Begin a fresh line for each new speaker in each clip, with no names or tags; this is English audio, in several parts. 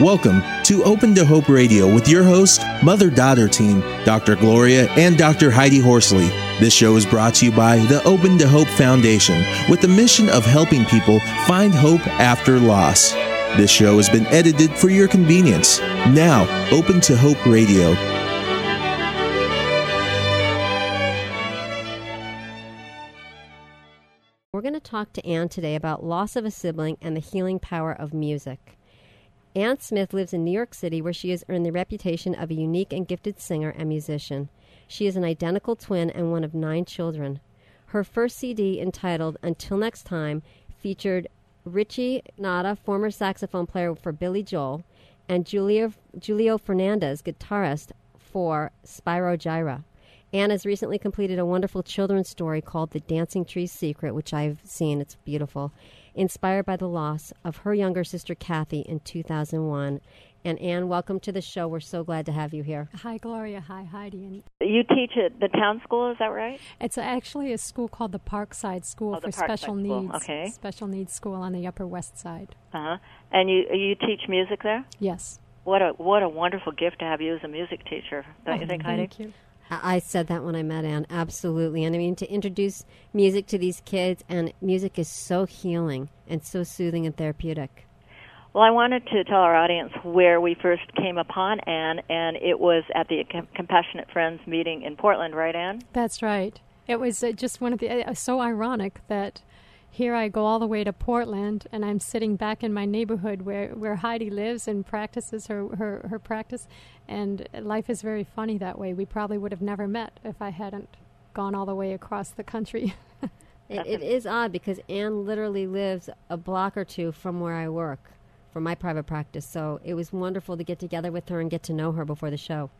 Welcome to Open to Hope Radio with your host, mother daughter team, Dr. Gloria and Dr. Heidi Horsley. This show is brought to you by the Open to Hope Foundation with the mission of helping people find hope after loss. This show has been edited for your convenience. Now, Open to Hope Radio.
We're going to talk to Anne today about loss of a sibling and the healing power of music. Anne Smith lives in New York City, where she has earned the reputation of a unique and gifted singer and musician. She is an identical twin and one of nine children. Her first CD, entitled Until Next Time, featured Richie Cannata, former saxophone player for Billy Joel, and Julio, Julio Fernandez, guitarist for Spyro Gyra. Anne has recently completed a wonderful children's story called The Dancing Tree's Secret, which I've seen. It's beautiful inspired by the loss of her younger sister Kathy in 2001. And Anne, welcome to the show. We're so glad to have you here.
Hi, Gloria. Hi, Heidi. And
you teach at the town school, is that right?
It's actually a school called the Parkside School
oh,
for
Parkside
Special
school.
Needs.
Okay.
Special Needs School on the Upper West Side.
Uh huh. And you you teach music there?
Yes.
What a what a wonderful gift to have you as a music teacher, don't
oh,
you think,
thank
Heidi?
You.
I said that when I met Anne, absolutely. And I mean, to introduce music to these kids, and music is so healing and so soothing and therapeutic.
Well, I wanted to tell our audience where we first came upon Anne, and it was at the Compassionate Friends meeting in Portland, right, Anne?
That's right. It was uh, just one of the, uh, so ironic that here I go all the way to Portland, and I'm sitting back in my neighborhood where, where Heidi lives and practices her, her, her practice. And life is very funny that way. We probably would have never met if I hadn't gone all the way across the country.
it, it is odd because Anne literally lives a block or two from where I work for my private practice. So it was wonderful to get together with her and get to know her before the show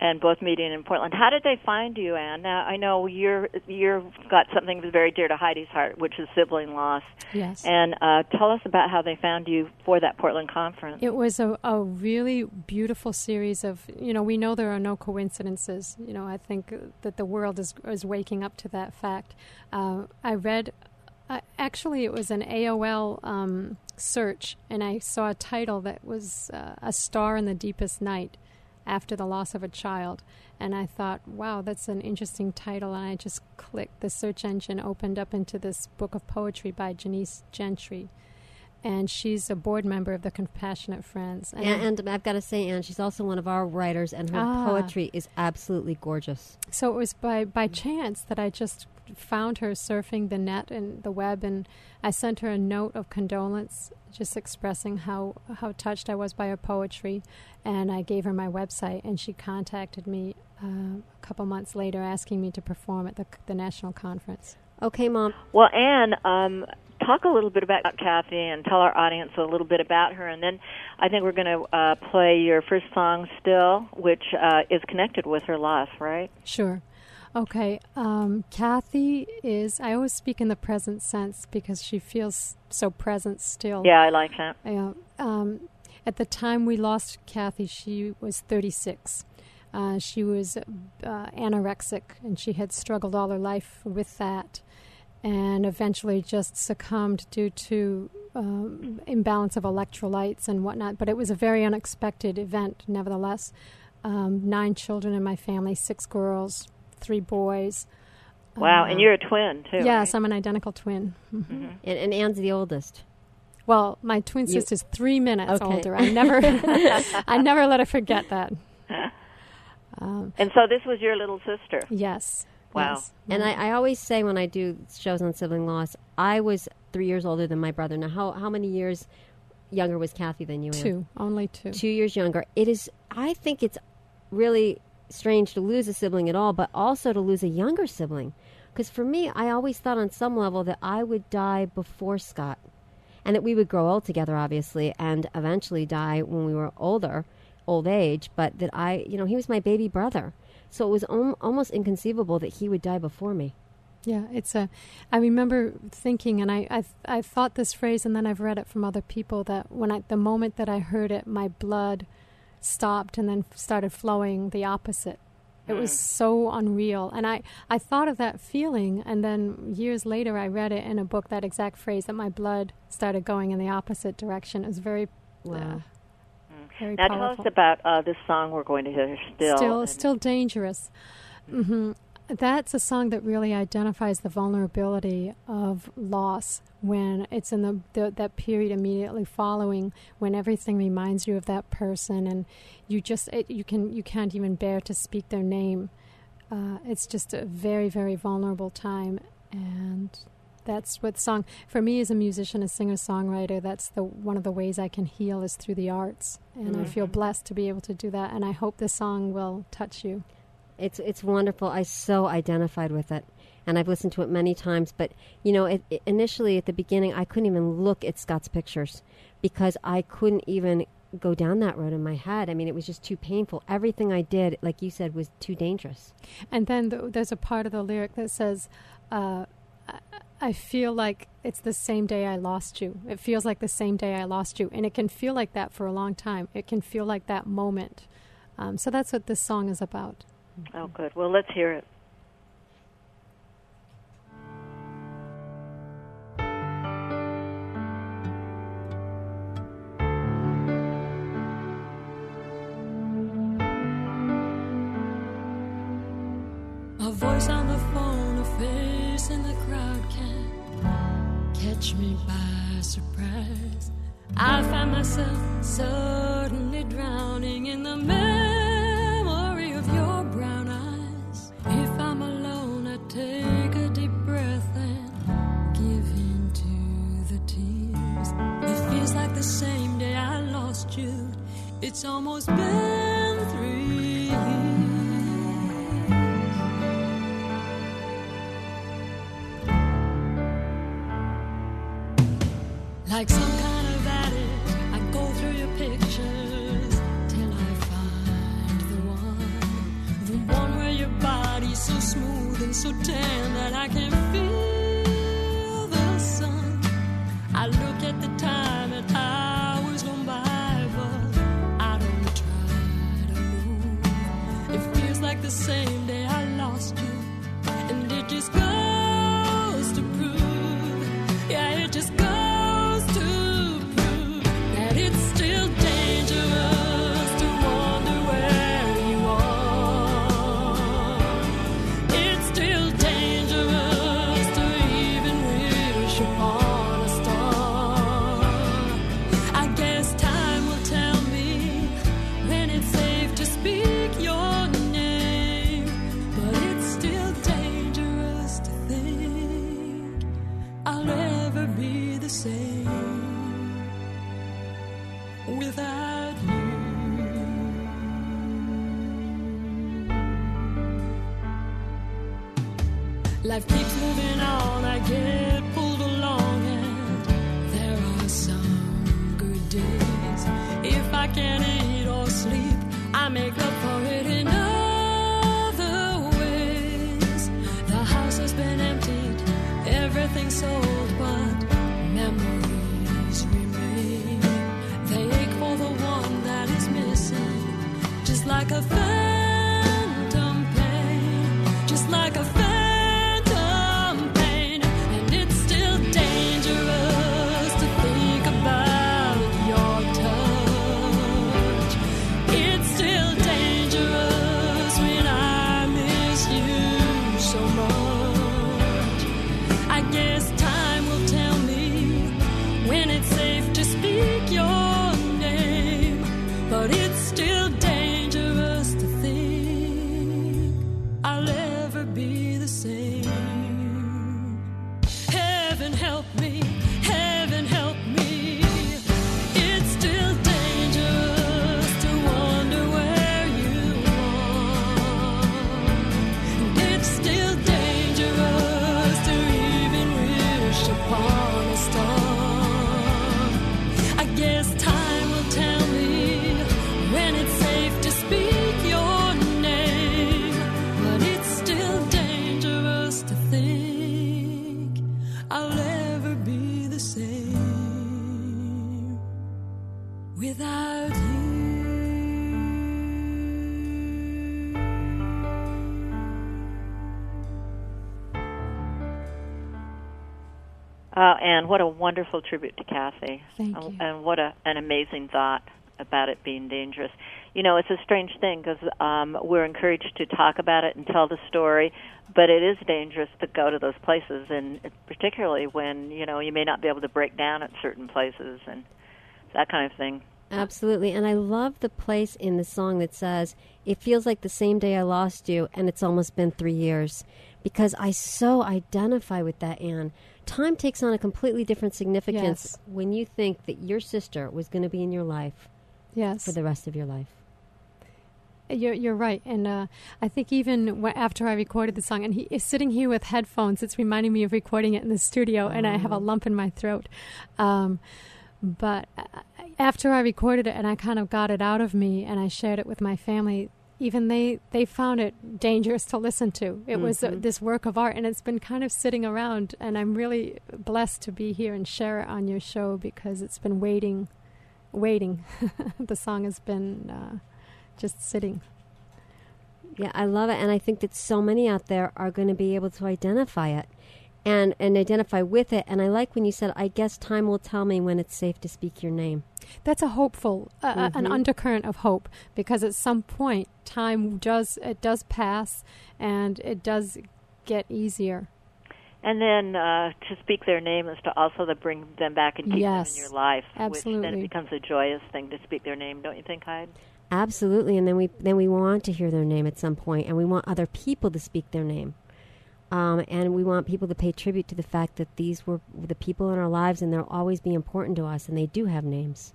and both meeting in Portland. How did they find you, Anne? Now I know you're you've got something that's very dear to Heidi's heart, which is sibling loss.
Yes.
And uh, tell us about how they found you for that Portland conference.
It was a, a really beautiful series of you know we know there are no coincidences. You know I think that the world is is waking up to that fact. Uh, I read. Uh, actually, it was an AOL um, search, and I saw a title that was uh, "A Star in the Deepest Night," after the loss of a child. And I thought, wow, that's an interesting title. And I just clicked. The search engine opened up into this book of poetry by Genesse Gentry. And she's a board member of the Compassionate Friends.
And, and, and I've got to say, Anne, she's also one of our writers, and her
ah.
poetry is absolutely gorgeous.
So it was by, by chance that I just found her surfing the net and the web, and I sent her a note of condolence, just expressing how, how touched I was by her poetry. And I gave her my website, and she contacted me uh, a couple months later asking me to perform at the, the national conference.
Okay, Mom.
Well, Anne, um, talk a little bit about Kathy and tell our audience a little bit about her, and then I think we're going to uh, play your first song, "Still," which uh, is connected with her loss, right?
Sure. Okay. Um, Kathy is. I always speak in the present sense because she feels so present still.
Yeah, I like that.
Yeah. Um, at the time we lost Kathy, she was 36. Uh, she was uh, anorexic, and she had struggled all her life with that and eventually just succumbed due to um, imbalance of electrolytes and whatnot. But it was a very unexpected event, nevertheless. Um, nine children in my family, six girls, three boys.
Wow,
uh,
and you're a twin too.
Yes,
right?
I'm an identical twin.
Mm-hmm. And, and, Anne's the oldest.
Well, my twin
You-
sister's three minutes
Okay.
older. I never, I never let her forget that. Um,
And so this was your little sister.
yes.
Wow.
yes.
And I, I always say when I do shows on sibling loss, I was three years older than my brother. Now, how, how many years younger was Kathy than you? Anne?
two, only two.
Two years younger. It is. I think it's really strange to lose a sibling at all, but also to lose a younger sibling. Because for me, I always thought on some level that I would die before Scott, and that we would grow old together, obviously, and eventually die when we were older, old age. But that I, you know, he was my baby brother, so it was om- almost inconceivable that he would die before me.
Yeah, it's a. I remember thinking, and I, I, I thought this phrase, and then I've read it from other people that when I, the moment that I heard it, my blood stopped and then started flowing the opposite. It was so unreal, and I, I thought of that feeling, and then years later, I read it in a book that exact phrase that my blood started going in the opposite direction. It was very,
Wow.
Very
now
powerful.
tell us about uh, this song we're going to hear. Still,
still,
and-
still dangerous. hmm That's a song that really identifies the vulnerability of loss when it's in the, the that period immediately following when everything reminds you of that person and you just it, you can you can't even bear to speak their name. Uh, it's just a very very vulnerable time and that's what song for me as a musician a singer songwriter that's the one of the ways i can heal is through the arts. And i feel blessed to be able to do that and i hope this song will touch you
It's it's wonderful. I so identified with it, and I've listened to it many times. But you know, it, it- initially at the beginning, I couldn't even look at Scott's pictures because I couldn't even go down that road in my head. I mean, it was just too painful. Everything I did, like you said, was too dangerous.
and then th- there's a part of the lyric that says uh, I, I feel like it's the same day i lost you it feels like the same day i lost you and it can feel like that for a long time it can feel like that moment um, so that's what this song is about
Oh, good. Well, let's hear it.
A voice on the phone, a face in the crowd can catch me by surprise. I find myself suddenly drowning in the memory same day I lost you. It's almost been three years. Like some kind of addict, I go through your pictures till I find the one. The one where your body's so smooth and so tan that I can feel the same
Uh, and what a wonderful tribute to Kathy.
Thank
and,
you.
and what a, an amazing thought. about it being dangerous. You know, it's a strange thing because um, we're encouraged to talk about it and tell the story, but it is dangerous to go to those places, and particularly when you know you may not be able to break down at certain places and that kind of thing.
Absolutely. And I love the place in the song that says, It feels like the same day I lost you, and it's almost been three years. Because I so identify with that, Anne. Time takes on a completely different significance
Yes.
when you think that your sister was going to be in your life
Yes.
for the rest of your life.
You're, you're right. And uh, I think even wh- after I recorded the song, and he is sitting here with headphones, it's reminding me of recording it in the studio, and I have a lump in my throat. Um, but uh, after I recorded it and I kind of got it out of me and I shared it with my family, even they, they found it dangerous to listen to. It was uh,
Mhm.
this work of art, and it's been kind of sitting around. And I'm really blessed to be here and share it on your show because it's been waiting, waiting. the song has been uh, just sitting.
Yeah, I love it, and I think that so many out there are going to be able to identify it, and and identify with it. And I like when you said, "I guess time will tell me when it's safe to speak your name."
That's a hopeful, uh, an
Mhm.
undercurrent of hope, because at some point, time does it does pass, and it does get easier.
And then uh, to speak their name is to also to bring them back and keep
Yes,
them in your life, which then it becomes a joyous thing to speak their name, don't you think, Heidi?
Absolutely, and then we then we want to hear their name at some point, and we want other people to speak their name, um, and we want people to pay tribute to the fact that these were the people in our lives, and they'll always be important to us, and they do have names.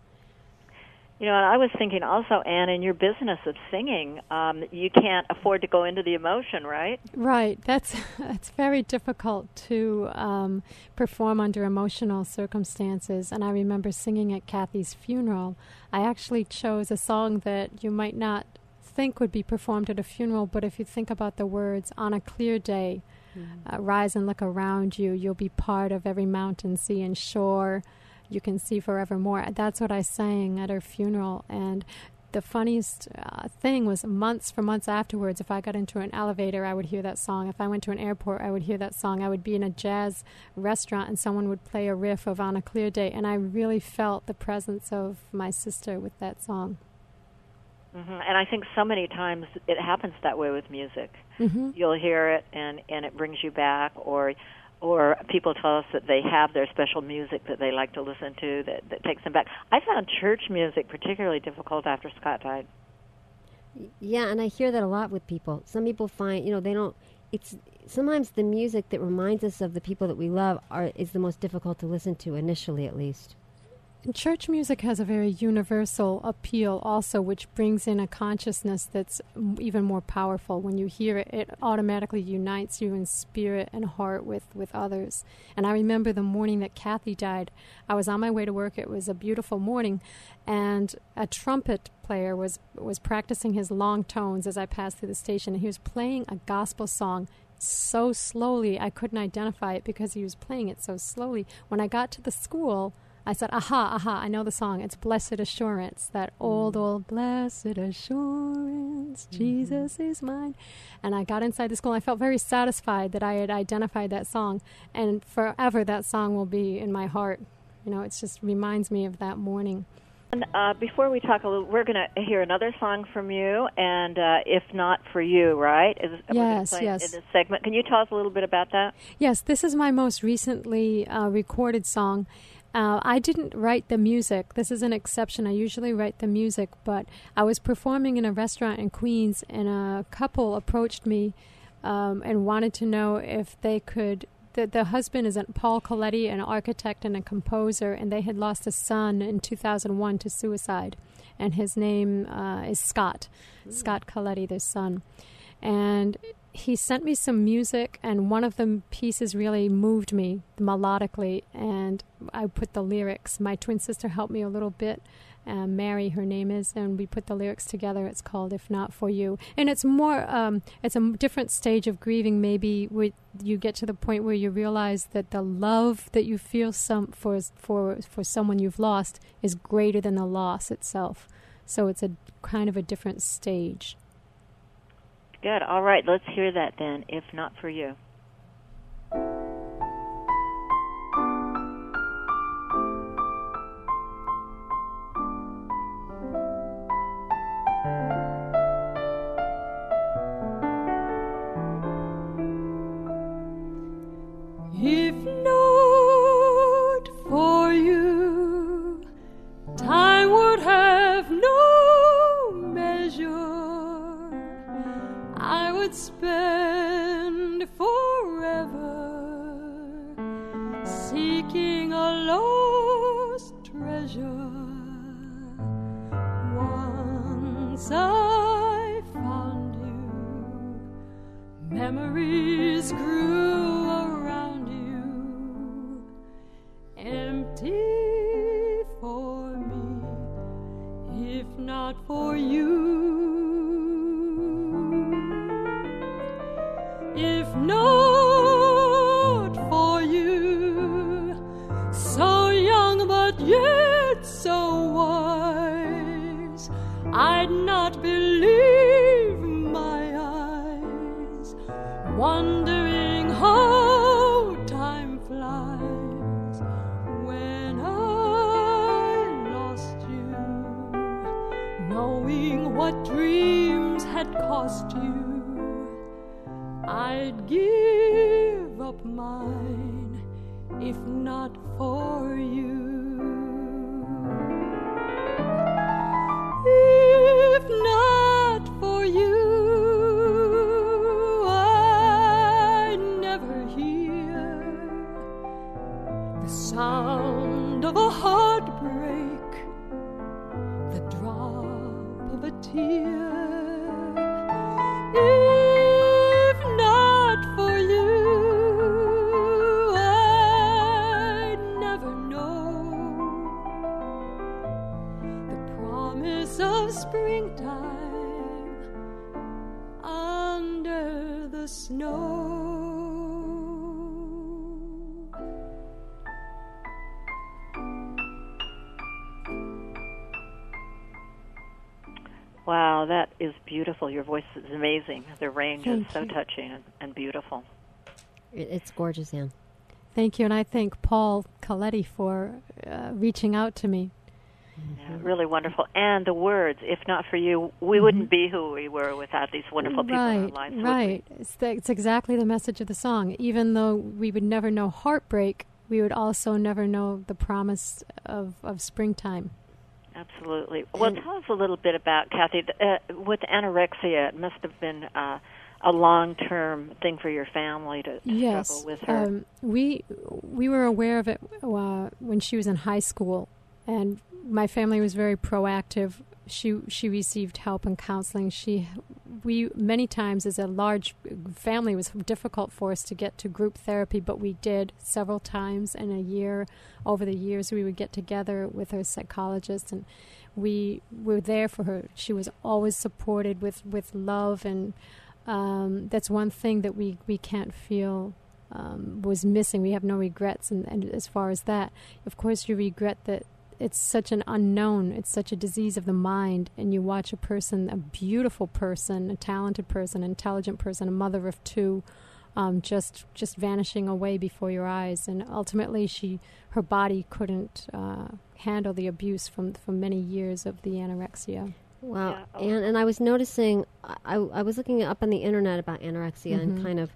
You know, and I was thinking also, Anne, in your business of singing, um, you can't afford to go into the emotion, right?
Right. That's that's very difficult to um, perform under emotional circumstances. And I remember singing at Kathy's funeral. I actually chose a song that you might not think would be performed at a funeral, but if you think about the words, "On a clear day, uh, rise and look around you. You'll be part of every mountain, sea, and shore. You can see forevermore." That's what I sang at her funeral, and the funniest uh, thing was months for months afterwards if i got into an elevator i would hear that song if i went to an airport i would hear that song i would be in a jazz restaurant and someone would play a riff of on a clear day and i really felt the presence of my sister with that song
hmm And I think so many times it happens that way with music.
mm-hmm.
You'll hear it, and and it brings you back, or or people tell us that they have their special music that they like to listen to that that takes them back. I found church music particularly difficult after Scott died.
Yeah, and I hear that a lot with people. Some people find, you know, they don't. It's sometimes the music that reminds us of the people that we love are is the most difficult to listen to initially, at least.
Church music has a very universal appeal, also, which brings in a consciousness that's even more powerful. When you hear it, it automatically unites you in spirit and heart with, with others. And I remember the morning that Kathy died, I was on my way to work. It was a beautiful morning, and a trumpet player was, was practicing his long tones as I passed through the station. And he was playing a gospel song so slowly, I couldn't identify it because he was playing it so slowly. When I got to the school, I said, aha, aha, I know the song. It's Blessed Assurance, that old, old Blessed Assurance, Jesus is mine. And I got inside the school and I felt very satisfied that I had identified that song. And forever that song will be in my heart. You know, it just reminds me of that morning.
And uh, before we talk a little, we're going to hear another song from you, and uh, if not for you, right? Is,
Yes, yes.
In this segment, can you tell us a little bit about that?
Yes, this is my most recently uh, recorded song. Uh, I didn't write the music. This is an exception. I usually write the music, but I was performing in a restaurant in Queens, and a couple approached me um, and wanted to know if they could. The, the husband is a, Paul Coletti, an architect and a composer, and they had lost a son in 2001 to suicide. And his name uh, is Scott, Scott Coletti, their son. And he sent me some music, and one of the pieces really moved me melodically, and I put the lyrics. My twin sister helped me a little bit. Uh, Mary, her name is, and we put the lyrics together. It's called "If Not for You," and it's more. Um, it's a different stage of grieving. Maybe where you get to the point where you realize that the love that you feel some for for for someone you've lost is greater than the loss itself. So it's a kind of a different stage.
Good. All right, let's hear that then. If not for you.
I'd give up mine if not for you.
Wow, that is beautiful. Your voice is amazing. The range
Thank
is so
you.
touching and, and beautiful.
It's gorgeous, Anne.
Thank you, and I thank Paul Coletti for uh, reaching out to me.
Yeah, really wonderful. And the words, if not for you, we wouldn't be who we were without these wonderful people
right,
in our lives.
right. It's, the, it's exactly the message of the song. Even though we would never know heartbreak, we would also never know the promise of, of springtime.
Absolutely. Well,
And-
tell us a little bit about Kathy. Uh, with anorexia, it must have been uh, a long-term thing for your family to, to
yes,
struggle with her.
Um, we we were aware of it uh, when she was in high school, and my family was very proactive. She she received help and counseling. She we many times as a large family it was difficult for us to get to group therapy, but we did several times in a year. Over the years, we would get together with her psychologist, and we were there for her. She was always supported with with love and um, that's one thing that we, we can't feel um, was missing. We have no regrets, and, and as far as that, of course, you regret that it's such an unknown. It's such a disease of the mind, and you watch a person, a beautiful person, a talented person, intelligent person, a mother of two, um, just just vanishing away before your eyes. And ultimately, she her body couldn't uh, handle the abuse from from many years of the anorexia.
Wow.
Yeah. Oh.
And and I was noticing, I, I was looking up on the internet about anorexia
Mhm.
and kind of,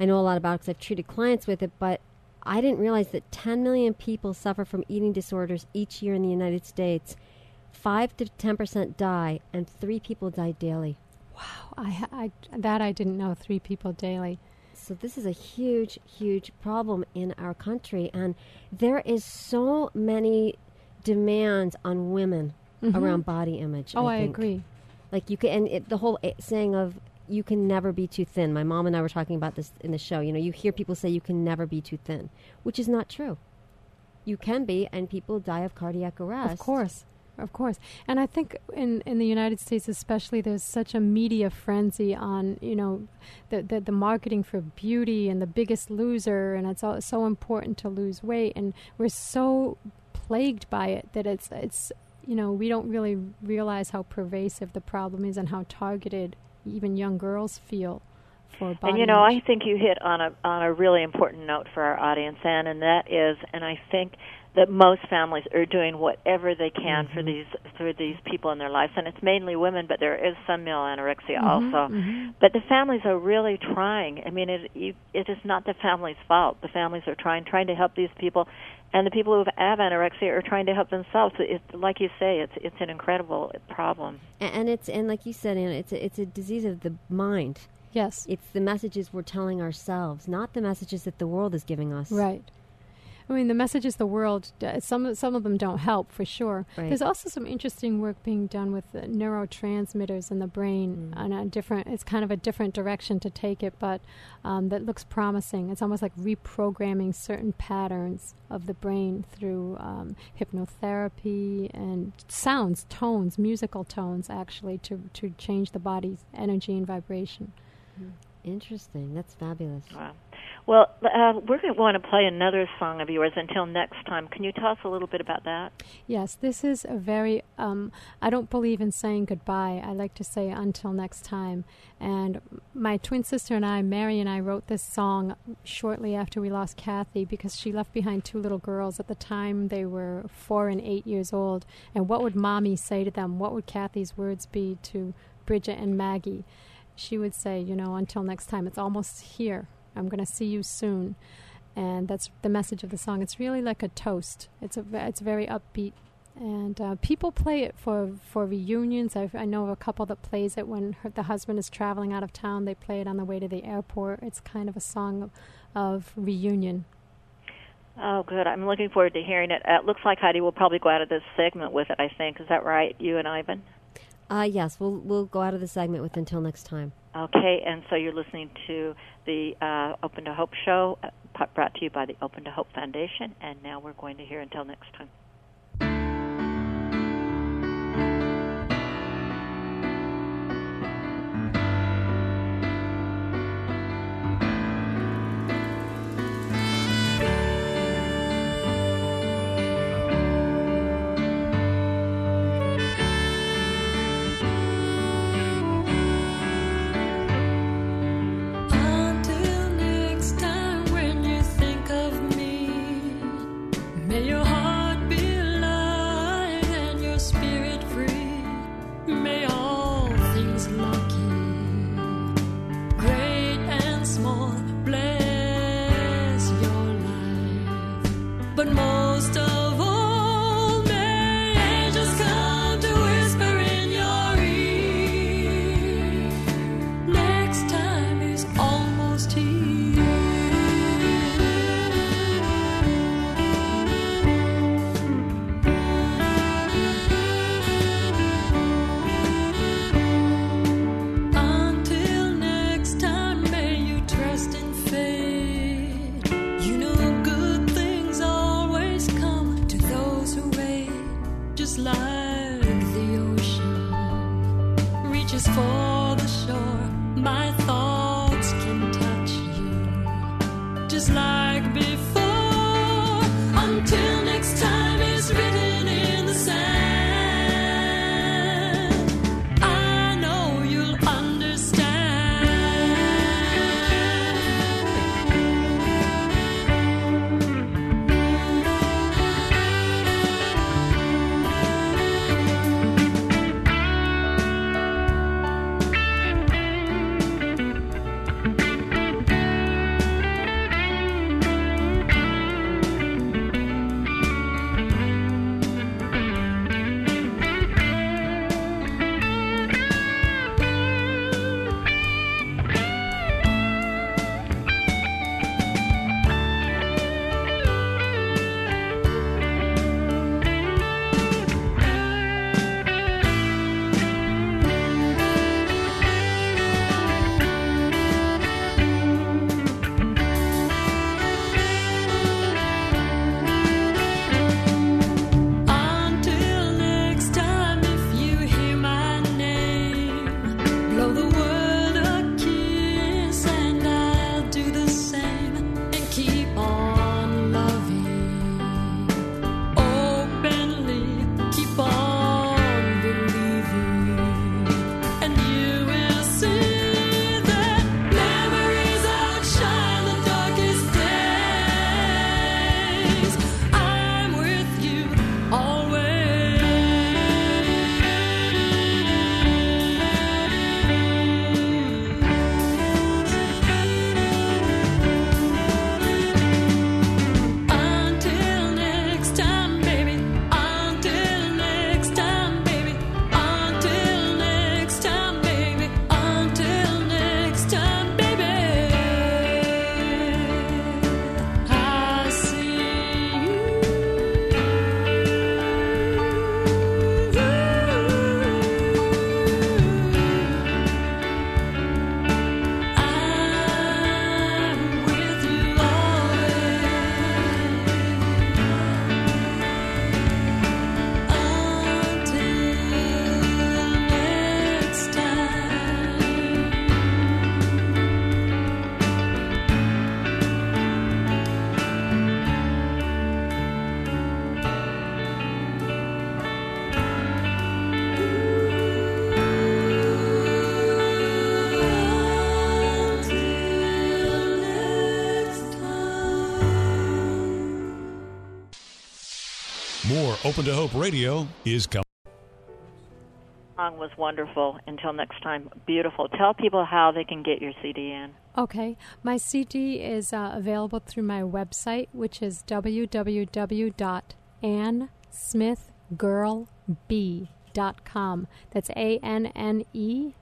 I know a lot about it because I've treated clients with it, but I didn't realize that 10 million people suffer from eating disorders each year in the United States. 5 to 10% die, and 3 people die daily.
I, I that I didn't know. Three people daily.
So this is a huge, huge problem in our country, and there is so many demands on women
Mhm.
around body image.
Oh, I,
think.
agree.
Like you can, and it, the whole eh, saying of you can never be too thin. My mom and I were talking about this in the show. You know, you hear people say you can never be too thin, which is not true. You can be, and people die of cardiac arrest.
Of course. Of course. And I think in, in the United States especially there's such a media frenzy on, you know, the, the the marketing for beauty and the biggest loser and it's all, so important to lose weight and we're so plagued by it that it's it's you know, we don't really realize how pervasive the problem is and how targeted even young girls feel for body
And you know, I think you hit on a on a really important note for our audience, Anne, and that is, and I think that most families are doing whatever they can for these for these people in their lives, and it's mainly women, but there is some male anorexia also.
mhm.
But the families are really trying. I mean, it you, it is not the family's fault. The families are trying trying to help these people, and the people who have anorexia are trying to help themselves. It's like you say, it's it's an incredible problem.
And, and it's and like you said, Anna, it's a, it's a disease of the mind.
Yes.
It's the messages we're telling ourselves, not the messages that the world is giving us.
Right. I mean, the messages the world, uh, some, some of them don't help for sure.
Right.
There's also some interesting work being done with the neurotransmitters in the brain
Mm.
on a different, it's kind of a different direction to take it, but um, that looks promising. It's almost like reprogramming certain patterns of the brain through um, hypnotherapy and sounds, tones, musical tones, actually, to, to change the body's energy and vibration.
Interesting. That's fabulous.
Wow. Well, uh, we're going to want to play another song of yours until next time. Can you tell us a little bit about that?
Yes, this is a very, um, I don't believe in saying goodbye. I like to say until next time. And my twin sister and I, Mary and I, wrote this song shortly after we lost Kathy because she left behind two little girls. At the time, they were four and eight years old. And what would mommy say to them? What would Kathy's words be to Bridget and Maggie? She would say, you know, until next time, it's almost here. I'm going to see you soon and that's the message of the song. It's really like a toast. It's a it's very upbeat, and uh, people play it for for reunions. I've, I know of a couple that plays it when her, the husband is traveling out of town. They play it on the way to the airport. It's kind of a song of, of reunion.
Oh, good. I'm looking forward to hearing it. Uh, it looks like Heidi will probably go out of this segment with it, I think. Is that right, you and Ivan?
Uh, yes, we'll we'll go out of the segment with until next time.
Okay, and so you're listening to the uh, Open to Hope show uh, brought to you by the Open to Hope Foundation, and now we're going to hear until next time.
More Open to Hope Radio is coming.
song was wonderful. Until next time, beautiful. Tell people how they can get your CD in.
Okay, my CD is uh, available through my website, which is www.annesmithgirlb.com. That's A N N E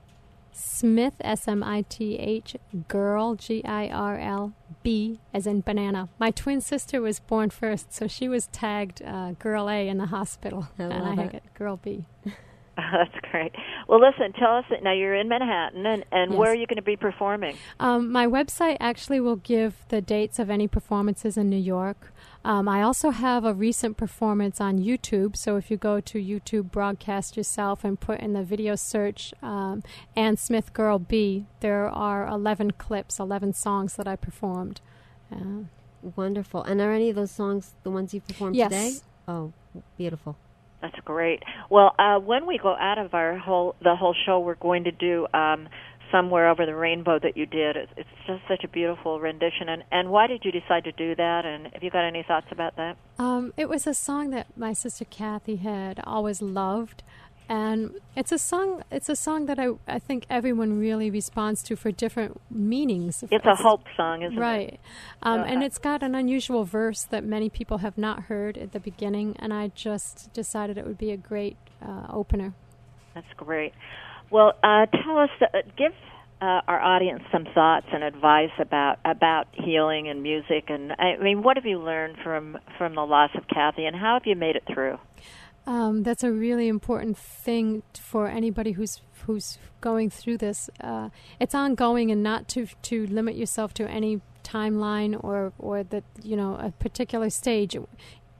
Smith S M I T H Girl G I R L B as in banana. My twin sister was born first, so she was tagged uh, Girl A in the hospital,
I
and I had
it.
Girl B.
That's great. Well, listen, tell us that now you're in Manhattan, and, and
Yes.
where are you going to be performing?
Um, my website actually will give the dates of any performances in New York. Um, I also have a recent performance on YouTube. So if you go to YouTube, broadcast yourself, and put in the video search um, Anne Smith Girl B, there are 11 clips, 11 songs that I performed. Uh,
Wonderful. And are any of those songs the ones you performed
Yes.
today? Oh, beautiful.
That's great. Well, uh, when we go out of our whole the whole show, we're going to do um, somewhere over the rainbow that you did. It's, it's just such a beautiful rendition. And and why did you decide to do that? And have you got any thoughts about that?
Um, it was a song that my sister Kathy had always loved, and it's a song. It's a song that I I think everyone really responds to for different meanings.
It's a hope song, isn't it?
right, um, and it's got an unusual verse that many people have not heard at the beginning, and I just decided it would be a great uh, opener.
That's great. Well, uh, tell us, uh, give uh, our audience some thoughts and advice about about healing and music. And I mean, what have you learned from from the loss of Kathy, and how have you made it through?
Um, that's a really important thing for anybody who's who's going through this. Uh, it's ongoing, and not to to limit yourself to any timeline or or that you know a particular stage.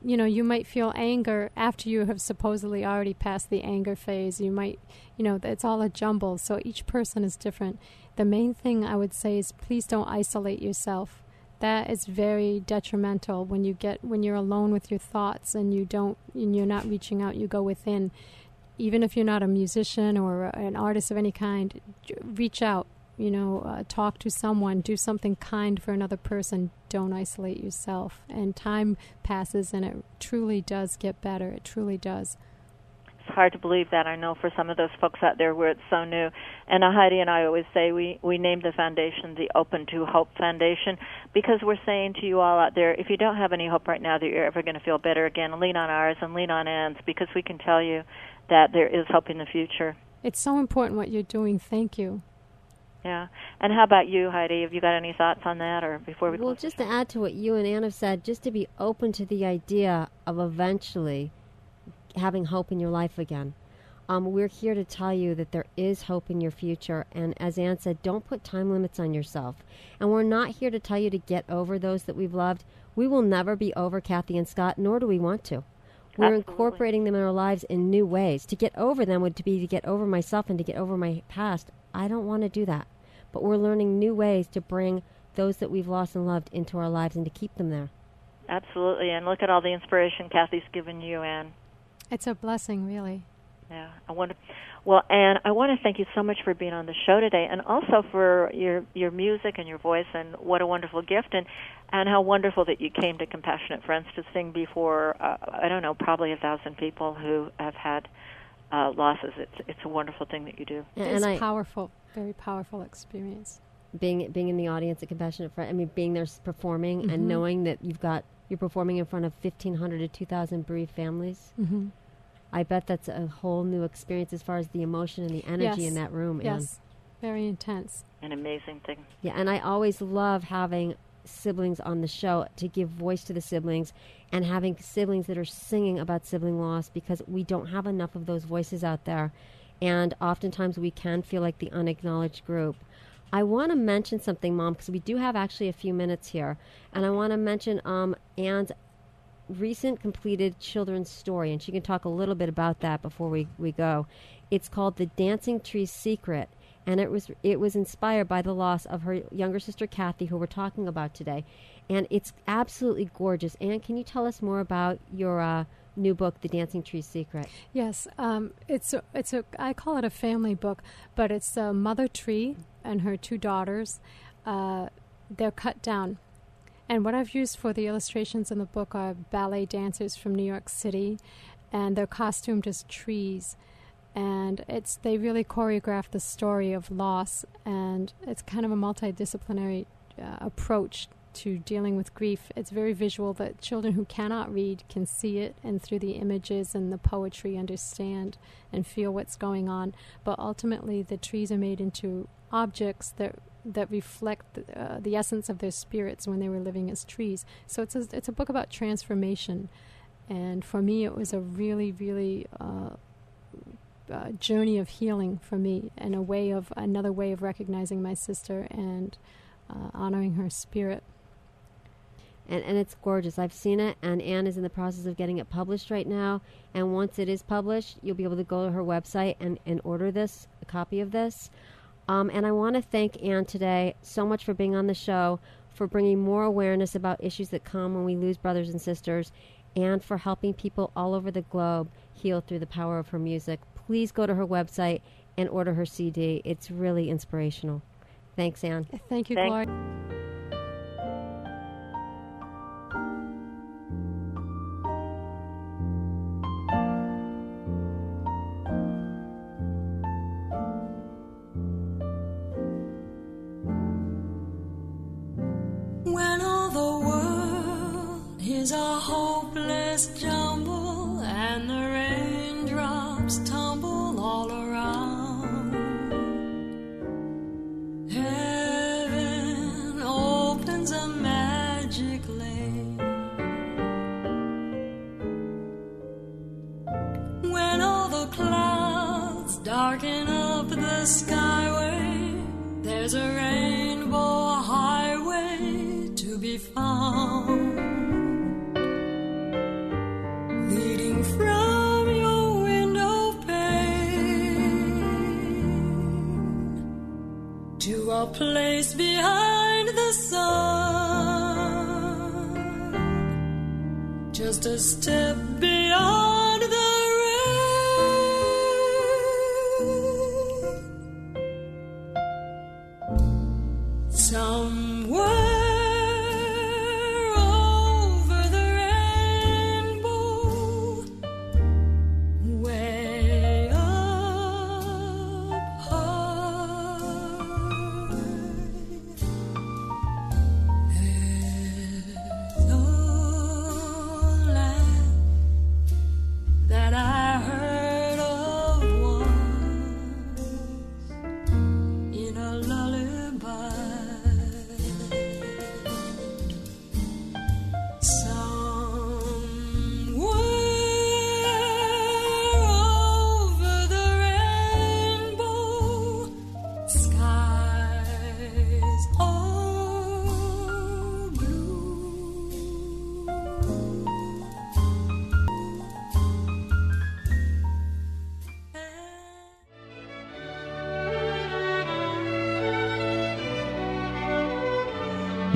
You know, you might feel anger after you have supposedly already passed the anger phase. You might, you know, it's all a jumble. So each person is different. The main thing I would say is please don't isolate yourself that is very detrimental when you get when you're alone with your thoughts and you don't and you're not reaching out you go within even if you're not a musician or an artist of any kind reach out you know uh, talk to someone do something kind for another person don't isolate yourself and time passes and it truly does get better it truly does
It's hard to believe that. I know for some of those folks out there where it's so new. And uh, Heidi and I always say we we named the foundation the Open to Hope Foundation because we're saying to you all out there, if you don't have any hope right now that you're ever going to feel better again, lean on ours and lean on Anne's because we can tell you that there is hope in the future.
it's so important what you're doing thank you
Yeah. And how about you, Heidi? Have you got any thoughts on that, or before we?
Well, just to add to what you and Anne have said, just to be open to the idea of eventually having hope in your life again. Um, we're here to tell you that there is hope in your future. And as Anne said, don't put time limits on yourself. And we're not here to tell you to get over those that we've loved. We will never be over Kathy and Scott, nor do we want to. We're
Absolutely.
incorporating them in our lives in new ways. To get over them would be to get over myself and to get over my past. I don't want to do that. But we're learning new ways to bring those that we've lost and loved into our lives and to keep them there.
Absolutely. And look at all the inspiration Kathy's given you, Anne.
it's a blessing really
Yeah, I want to. Well, Anne, I want to thank you so much for being on the show today, and also for your your music and your voice, and what a wonderful gift, and and how wonderful that you came to Compassionate Friends to sing before. Uh, I don't know, probably a thousand people who have had uh, losses. It's it's a wonderful thing that you do.
And,
it's
and I,
powerful very powerful experience
being being in the audience at Compassionate Friend, I mean, being there s- performing
Mhm.
and knowing that you've got you're performing in front of 1,500 to 2,000 bereaved families.
mm-hmm.
I bet that's a whole new experience as far as the emotion and the energy
Yes.
in that room. Anne.
Yes, very intense.
An amazing thing.
Yeah, and I always love having siblings on the show to give voice to the siblings and having siblings that are singing about sibling loss because we don't have enough of those voices out there. And oftentimes we can feel like the unacknowledged group. I want to mention something, Mom, because we do have actually a few minutes here. And I want to mention um, Anne's recent completed children's story, and she can talk a little bit about that before we, we go. It's called The Dancing Tree Secret, and it was it was inspired by the loss of her younger sister Kathy, who we're talking about today, and it's absolutely gorgeous. Anne, can you tell us more about your uh, new book, The Dancing Tree Secret?
Yes, um, it's a, it's a I call it a family book, but it's a mother tree and her two daughters. Uh, they're cut down, and what I've used for the illustrations in the book are ballet dancers from New York City, and they're costumed as trees. And it's they really choreograph the story of loss, and it's kind of a multidisciplinary uh, approach to dealing with grief. It's very visual that children who cannot read can see it and through the images and the poetry understand and feel what's going on. But ultimately, the trees are made into objects that that reflect uh, the essence of their spirits when they were living as trees. So it's a, it's a book about transformation, and for me, it was a really really uh, uh, journey of healing for me, and a way of another way of recognizing my sister and uh, honoring her spirit.
And, and it's gorgeous. I've seen it, and Anne is in the process of getting it published right now. And once it is published, you'll be able to go to her website and, and order this, a copy of this. Um, and I want to thank Anne today so much for being on the show, for bringing more awareness about issues that come when we lose brothers and sisters, and for helping people all over the globe heal through the power of her music. Please go to her website and order her CD. It's really inspirational. Thanks, Anne.
Thank you,
Thank-
Gloria.
Just a